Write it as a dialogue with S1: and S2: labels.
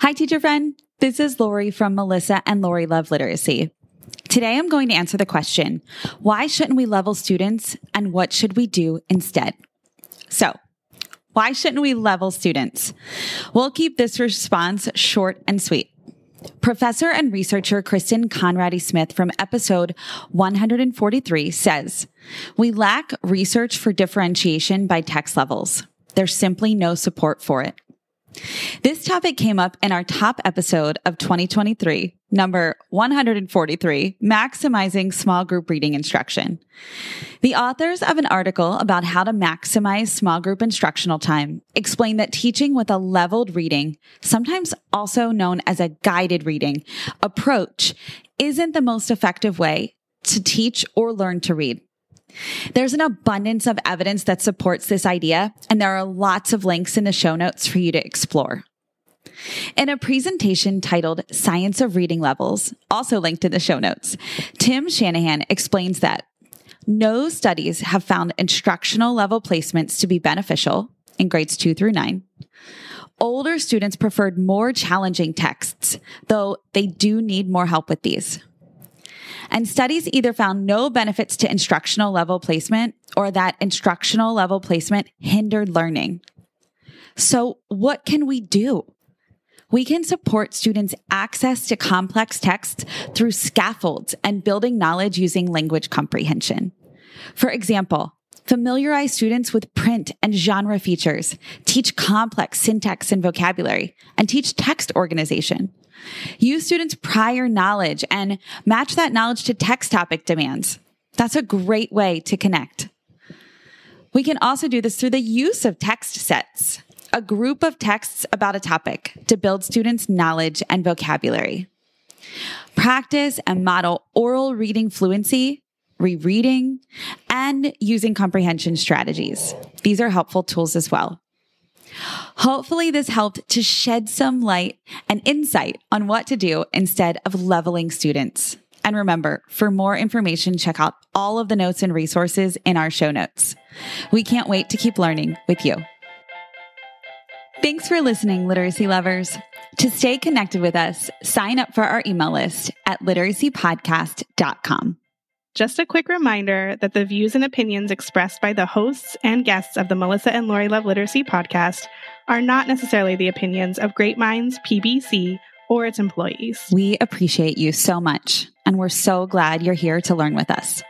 S1: Hi, teacher friend. This is Lori from Melissa and Lori Love Literacy. Today I'm going to answer the question why shouldn't we level students and what should we do instead? So, why shouldn't we level students? We'll keep this response short and sweet. Professor and researcher Kristin Conradi-Smith from episode 143 says, We lack research for differentiation by text levels. There's simply no support for it. This topic came up in our top episode of 2023, number 143, Maximizing Small Group Reading Instruction. The authors of an article about how to maximize small group instructional time explain that teaching with a leveled reading, sometimes also known as a guided reading approach, isn't the most effective way to teach or learn to read. There's an abundance of evidence that supports this idea, and there are lots of links in the show notes for you to explore. In a presentation titled Science of Reading Levels, also linked in the show notes, Tim Shanahan explains that no studies have found instructional level placements to be beneficial in grades two through nine. Older students preferred more challenging texts, though they do need more help with these. And studies either found no benefits to instructional level placement or that instructional level placement hindered learning. So what can we do? We can support students' access to complex texts through scaffolds and building knowledge using language comprehension. For example, familiarize students with print and genre features, teach complex syntax and vocabulary, and teach text organization. Use students' prior knowledge and match that knowledge to text topic demands. That's a great way to connect. We can also do this through the use of text sets, a group of texts about a topic to build students' knowledge and vocabulary. Practice and model oral reading fluency, rereading, and using comprehension strategies. These are helpful tools as well. Hopefully, this helped to shed some light and insight on what to do instead of leveling students. And remember, for more information, check out all of the notes and resources in our show notes. We can't wait to keep learning with you. Thanks for listening, literacy lovers. To stay connected with us, sign up for our email list at literacypodcast.com.
S2: Just a quick reminder that the views and opinions expressed by the hosts and guests of the Melissa and Lori Love Literacy podcast are not necessarily the opinions of Great Minds PBC or its employees.
S1: We appreciate you so much, and we're so glad you're here to learn with us.